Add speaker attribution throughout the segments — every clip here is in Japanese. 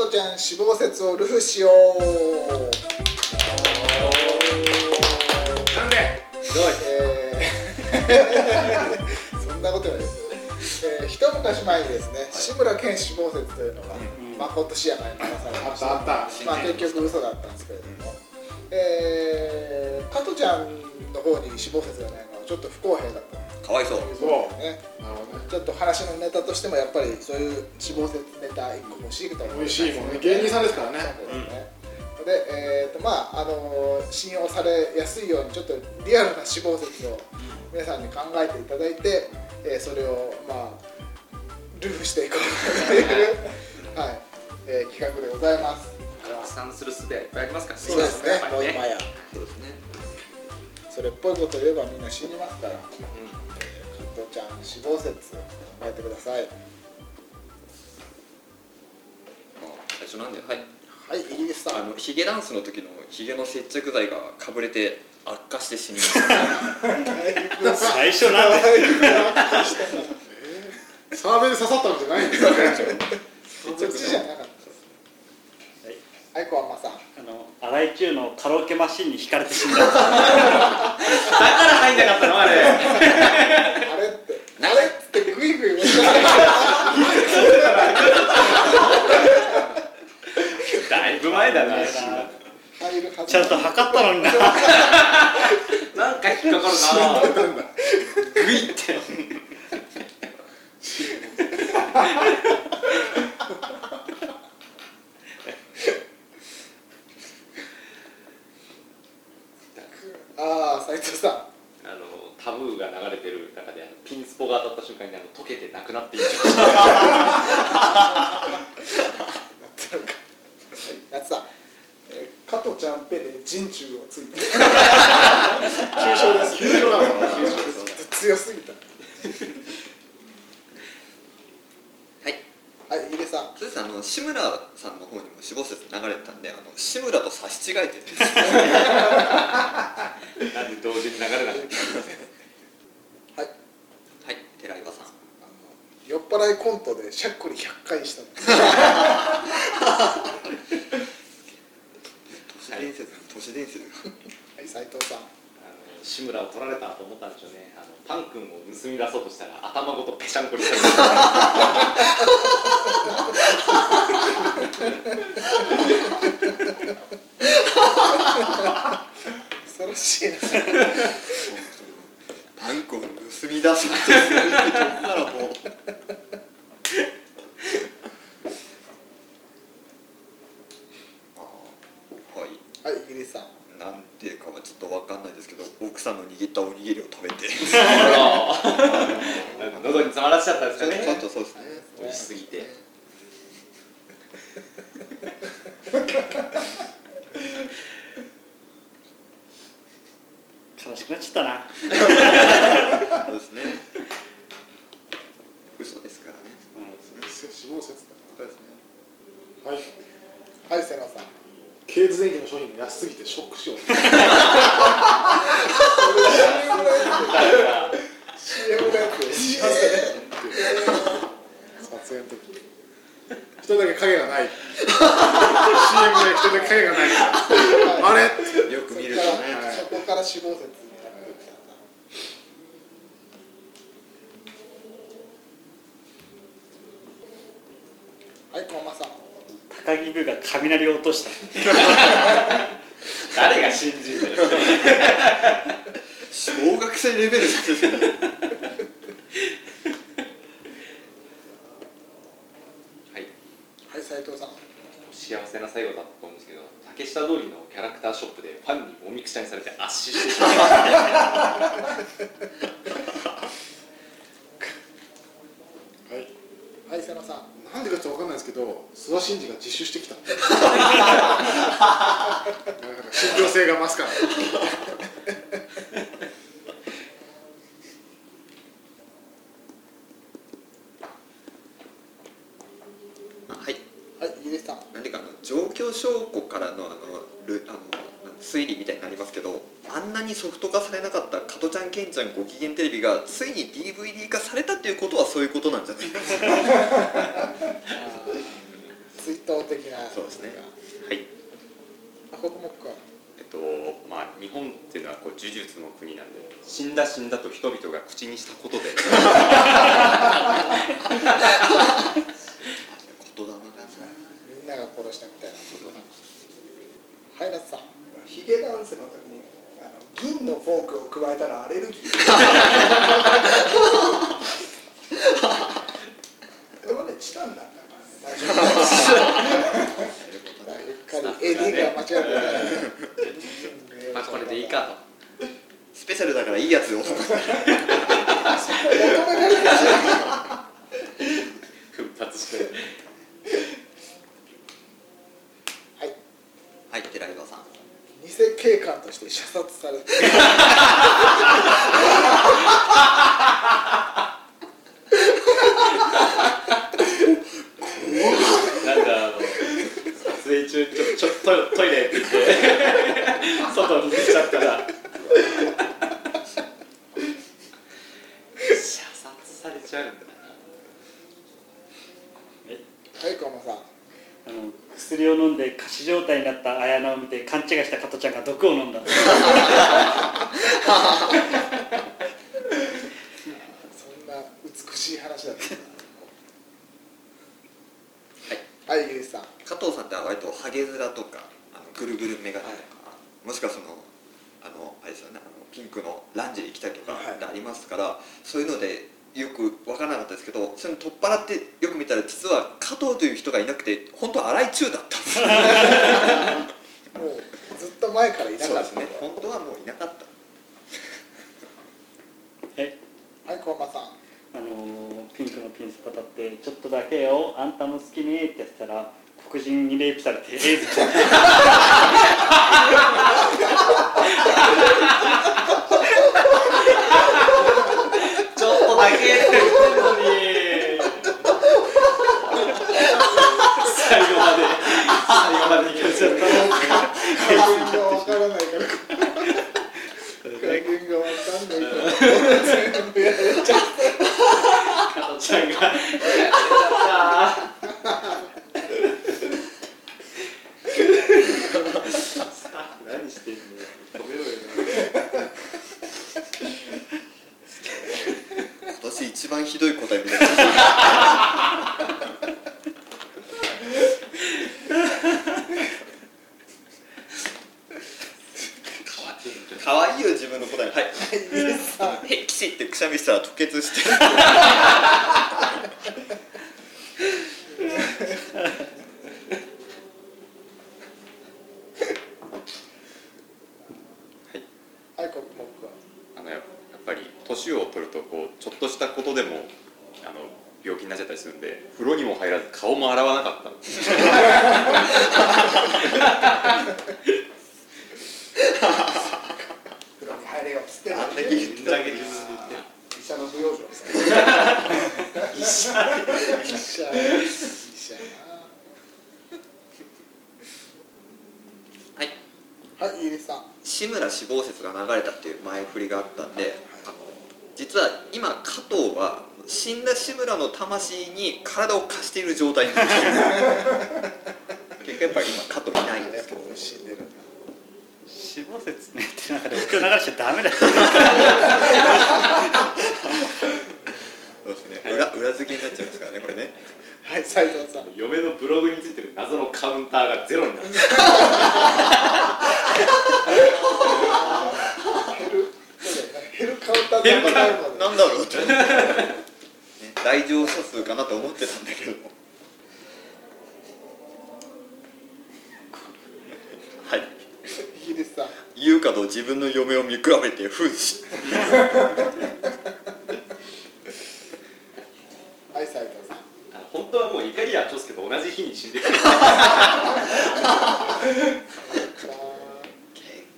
Speaker 1: トちゃん死亡説をルフしよう
Speaker 2: なんで？
Speaker 3: ひどい。
Speaker 1: えーそん。なことないです、えー、一昔前にですね。志村けん死亡説というのが、まことしやかに流され
Speaker 2: あっ
Speaker 1: ました
Speaker 2: たあった
Speaker 1: まあ結局嘘だったんですけれども、えー、加トちゃんの方に死亡説がないのはちょっと不公平だと
Speaker 3: かわいそう。
Speaker 1: いう。ね。
Speaker 2: なるほどね
Speaker 1: ちょっと話のネタとしてもやっぱりそういう死亡説ネタ一個欲しいと思い
Speaker 2: 美味しいもんね。芸人さんですからね。
Speaker 1: そうですねで、えーとまああのー信用されやすいようにちょっとリアルな死亡説を皆さんに考えていただいて、えーそれをまあルフしていこうという、はい。えー企画でございます。
Speaker 4: 拡散する術はいっぱいありますからね。
Speaker 1: そうですね。もう今や
Speaker 3: そうですね
Speaker 1: それっぽいこと言えばみんな死にますから、えー加藤ちゃん死亡説考えてください。
Speaker 3: 最初なんではい。
Speaker 1: はいイギリスさん。
Speaker 3: あのヒゲダンスの時のヒゲの接着剤がかぶれて悪化して死にました
Speaker 5: 最初なんで。
Speaker 2: サーベル刺さったんじゃないんですよ。ね
Speaker 1: そっちじゃなかったはい、小浜さん。
Speaker 5: あの荒井中のカラオケマシンに引かれて死んだ。
Speaker 4: だから入んなかったのあれ。
Speaker 1: あれって。あれっつってグイグイ
Speaker 4: だいぶ前だね
Speaker 1: 入るはず。
Speaker 5: ちゃんと測ったのにな。
Speaker 4: なんか引っかかるな。グイって
Speaker 1: ああ斉藤さん。
Speaker 4: あのタブーが流れてる中であのピンスポが当たった瞬間にあの溶けてなくなっていっちゃ
Speaker 1: やつさん、えー、加藤ちゃんペで人中をついて急所です急所なの強すぎた
Speaker 3: はい
Speaker 1: はい井出さん。
Speaker 3: そうですあの志村さんの方にも死亡説流れてたんであの志村と差し違えてる
Speaker 4: うなんで同時に流れなかった
Speaker 1: はい。
Speaker 3: はい寺岩さん。
Speaker 1: あの酔っ払いコントでしゃっくり100回した
Speaker 3: 都市伝説都市伝説。
Speaker 1: はい斉藤さん
Speaker 4: 志村を取られたと思ったんでしょうね。あのパン君を盗み出そうとしたら頭ごとぺしゃんこにされ
Speaker 1: 恐ろしいな。
Speaker 3: パンコを盗み出そうとするとならもうあーはい
Speaker 1: はいイギリスさん
Speaker 3: なんていうかはちょっとわかんないですけど奥さんの握ったおにぎりを食べて
Speaker 4: た喉に詰まらせちゃったんですかね。
Speaker 3: ちょっとそうですね。
Speaker 4: 美味しすぎて
Speaker 5: 悲しくなっちゃったな
Speaker 3: そうですね嘘ですからね
Speaker 2: 死亡説
Speaker 3: そうですね
Speaker 2: だはい
Speaker 1: はい瀬野さん
Speaker 2: ケーズ電機の商品が安すぎてショックしよう撮影の時。一人だけ影がない。CM で一人だけ影がない。あれ
Speaker 3: よく見るとね
Speaker 1: はい。小浜さん。
Speaker 5: 高木部が雷を落とした
Speaker 4: 誰が信じる
Speaker 3: 小学生レベル
Speaker 4: はい
Speaker 1: はい斉藤さん
Speaker 4: 幸せな最後だったと思うんですけど竹下通りの？キャラクターショップでファンにもみくちゃにされて圧死してしまいました
Speaker 2: はい
Speaker 1: はい瀬野さん
Speaker 2: なんでかちょっとわかんないですけど諏訪真二が自首してきた。信憑性が増すから。
Speaker 3: はい。
Speaker 1: はいイギリスさん。
Speaker 3: 何かあの状況証拠からのあのルあの推理みたいになりますけどあんなにソフト化されなかった加トちゃんケンちゃんご機嫌テレビがついに DVD 化されたっていうことはそういうことなんじゃない？ですか
Speaker 1: つ追悼的な。
Speaker 3: そうですね。はい。
Speaker 1: あここもっか。
Speaker 4: えっとまあ日本っていうのはこう呪術の国なんで死んだ死んだと人々が口にしたことで。
Speaker 3: 言霊が
Speaker 1: みんなが殺したみたいな。はい夏さん。
Speaker 6: ヒゲダンスの銀のフォークを加えたらアレルギー。でもねチタンだったから大丈
Speaker 1: うっかり AD が間違えて
Speaker 4: まあこれでいいか
Speaker 3: スペシャルだからいいやつを。
Speaker 4: 奮発して。
Speaker 1: はい。
Speaker 3: はい寺岩さん
Speaker 1: 偽警官として射殺されて
Speaker 4: なんかあの撮影中ちょちょトトイレって言って外に出ちゃったら射殺されちゃうんだ
Speaker 1: はい小浜さん
Speaker 5: あの薬を飲んで仮死状態になった綾菜を見て勘違いした加トちゃんが毒を飲んだ。
Speaker 1: そんな美しい話だった。はい、はい、ゆうじさん。
Speaker 3: 加藤さんって割とハゲ面とかあのぐるぐる眼鏡とか、もしくはそのあのあれですよねあのピンクのランジェリー着たりとかってありますから、そういうのでよく分からなかったですけどそういうの取っ払ってよく見たら実は加藤という人がいなくて本当は荒井中だった。んです
Speaker 1: もうずっと前からいなかった。
Speaker 3: そうですね。本当はもういなかった。
Speaker 5: え？
Speaker 1: はい小浜さん。
Speaker 5: あのーピンクのピンスパタってちょっとだけよ。あんたの好きね。ってやってたら黒人にレイプされてエイズちゃん
Speaker 4: ちょっとだけって言ってるのに最後まで最後までいけちゃった
Speaker 1: 加減がわからないから加減がわかんないから全部やれちゃう
Speaker 4: 加トちゃんがやられちゃったスタッフ何してんのよ止めろよ
Speaker 3: 今年一番ひどい答えみた。いな可愛いよ自分の答え。はい。へキシってくしゃみしたら吐血して
Speaker 1: はい。こ僕は。
Speaker 4: あのやっぱり年を取るとこうちょっとしたことでもあの病気になっちゃったりするんで風呂にも入らず顔も洗わなかった。
Speaker 6: 夫風呂に入れよっつって
Speaker 3: あんだけ言ってたけど
Speaker 6: 医者の不養生ですね
Speaker 1: 医者医者医者
Speaker 3: はい。
Speaker 1: なはいゆうじさん。
Speaker 3: 志村死亡説が流れたっていう前振りがあったんで実は今加藤は死んだ志村の魂に体を貸している状態なんですよ結局やっぱり今加藤いないんですけど。
Speaker 1: 死んでる
Speaker 5: 死亡説ねって中で僕流しちゃダメだよ。
Speaker 3: そうですね。裏裏付けになっちゃいますからねこれね。
Speaker 1: はい斉藤さん。
Speaker 4: 嫁のブログについてる謎のカウンターがゼロになっ
Speaker 1: る減
Speaker 3: なんだろうって、ね、来場者数かなと思ってたんだけどはい。
Speaker 1: イギリスさん
Speaker 3: 言うかと自分の嫁を見比べて扮し
Speaker 1: はい。斉藤さん
Speaker 4: 本当はもう怒りや長介と同じ日に死んでる
Speaker 3: 結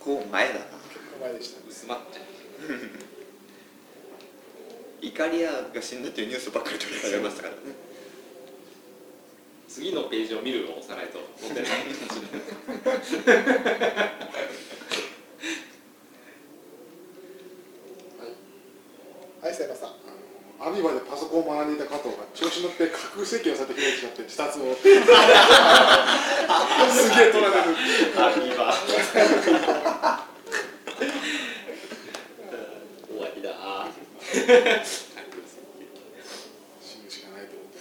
Speaker 3: 構前だな
Speaker 1: 結構前でした
Speaker 4: 薄まっちゃう
Speaker 3: イカリアが死んだっていうニュースばっかり取り上げましたから。ね
Speaker 4: 次のページを見るを押さないと載ってない
Speaker 2: アビバでパソコンを学んでいた加藤が調子子乗って架空請求をされて開いてしまって自殺をすげえ取られる
Speaker 4: ー終わりだ
Speaker 2: 死ぬしかないと思って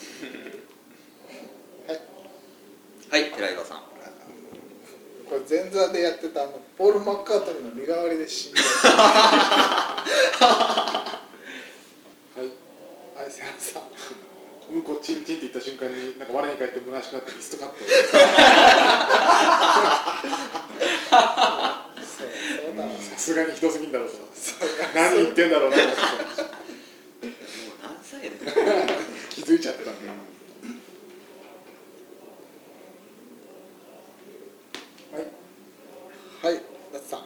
Speaker 3: はい寺岩さん。
Speaker 1: これ前座でやってたあのポール・マッカートニーの身代わりで死んだ。
Speaker 2: はい。
Speaker 1: はい瀬原さん。
Speaker 2: うんこチンチンって言った瞬間になんか我に返って虚しくなってリストカット。さすがにひどすぎんだろうと。何言ってんだろうな。
Speaker 3: もう何歳
Speaker 2: 気づいちゃったんで
Speaker 6: はい
Speaker 1: はい夏さん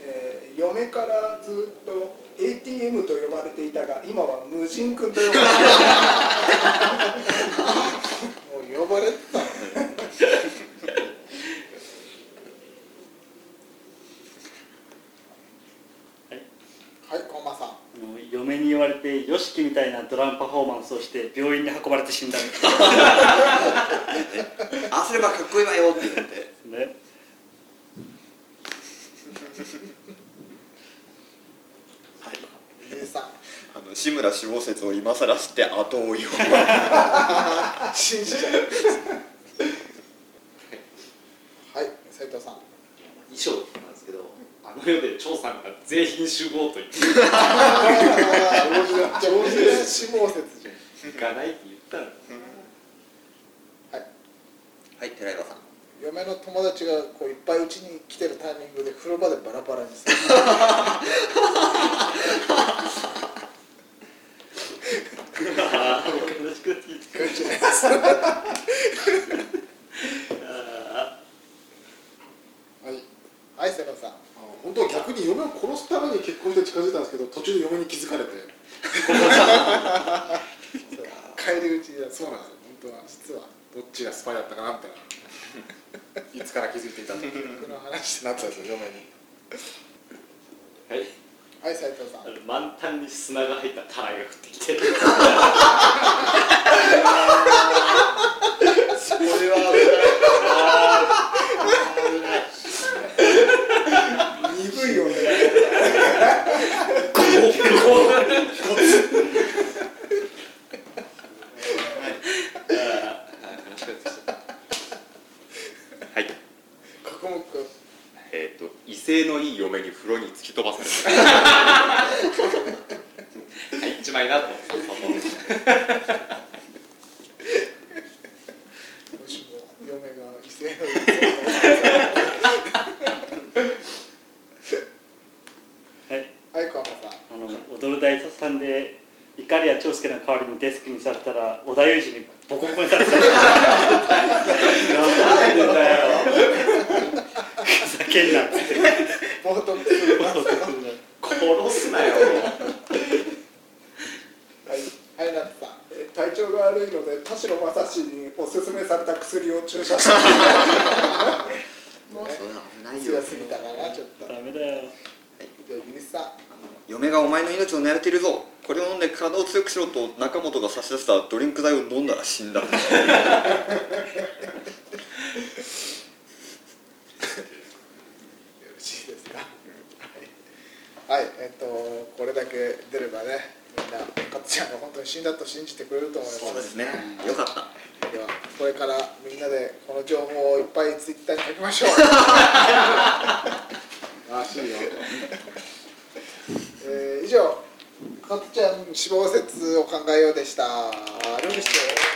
Speaker 6: えー嫁からずっと ATM と呼ばれていたが今は無人君と呼ばれてい
Speaker 1: もう呼ばれてた。のはいコンマさん。
Speaker 5: 嫁に言われて YOSHIKI みたいなドラムパフォーマンスをして病院に運ばれて死んだんです
Speaker 3: ああすればかっこいいわよって言って
Speaker 5: ね
Speaker 1: ゆうさん
Speaker 3: あの志村死亡説を今更知って後追いを。
Speaker 1: 信じちゃうはい斉藤さん。
Speaker 4: 衣装なんですけどあの世で張さんが全員集合と言って
Speaker 1: 上手な死亡説じゃん。
Speaker 4: 行かないって言ったの。
Speaker 3: はい。寺岩さん。
Speaker 1: 嫁の友達がこういっぱいうちに来てるタイミングで風呂場でバラバラにする
Speaker 5: ああ悲しくなってきた
Speaker 1: 感じです
Speaker 2: はい。
Speaker 1: はい瀬野さん
Speaker 2: 本当は逆に嫁を殺すために結婚して近づいたんですけど途中で嫁に気づかれて。
Speaker 1: 帰り討ちだ。
Speaker 2: そうなんですよ。本当は。
Speaker 1: 実は
Speaker 2: どっちがスパイだったかなみたいな。いつから気づいていたんだって
Speaker 1: 僕の話
Speaker 2: なってたんですよ嫁に。
Speaker 4: はい。
Speaker 1: はい斉藤さん。
Speaker 4: 満タンに砂が入ったたらいが降ってきて
Speaker 3: それは
Speaker 6: 鈍いよね
Speaker 4: はいえっ、と威勢のいい嫁に風呂に突き飛ばされたはい一枚な
Speaker 1: も嫁が異性の
Speaker 5: はい
Speaker 1: はい川間さん
Speaker 5: あの踊る大卒さんで碇谷長介の代わりにデスクにされたら織田裕二にボコボコにされたなんでだよふざけんなっつって
Speaker 4: 殺すなよ
Speaker 1: はい。夏さん
Speaker 6: えー体調が悪いので田代正史におすすめされた薬を注射した
Speaker 3: もうそれは危ないよ
Speaker 1: 強すぎたかなちょっと
Speaker 5: ダメだよ
Speaker 1: じゃあゆりさん
Speaker 3: 嫁がお前の命を狙っているぞこれを飲んで体を強くしろと中本が差し出したドリンク剤を飲んだら死んだ。
Speaker 1: よろしいですか？はい、はい、えっとこれだけ出ればねみんなかつちゃんが本当に死んだと信じてくれると思います。
Speaker 3: そうですね。よかった。
Speaker 1: ではこれからみんなでこの情報をいっぱいツイッターに書きましょう。
Speaker 2: らしいよ。
Speaker 1: えー以上かっちゃん死亡説を考えようでした。ルールして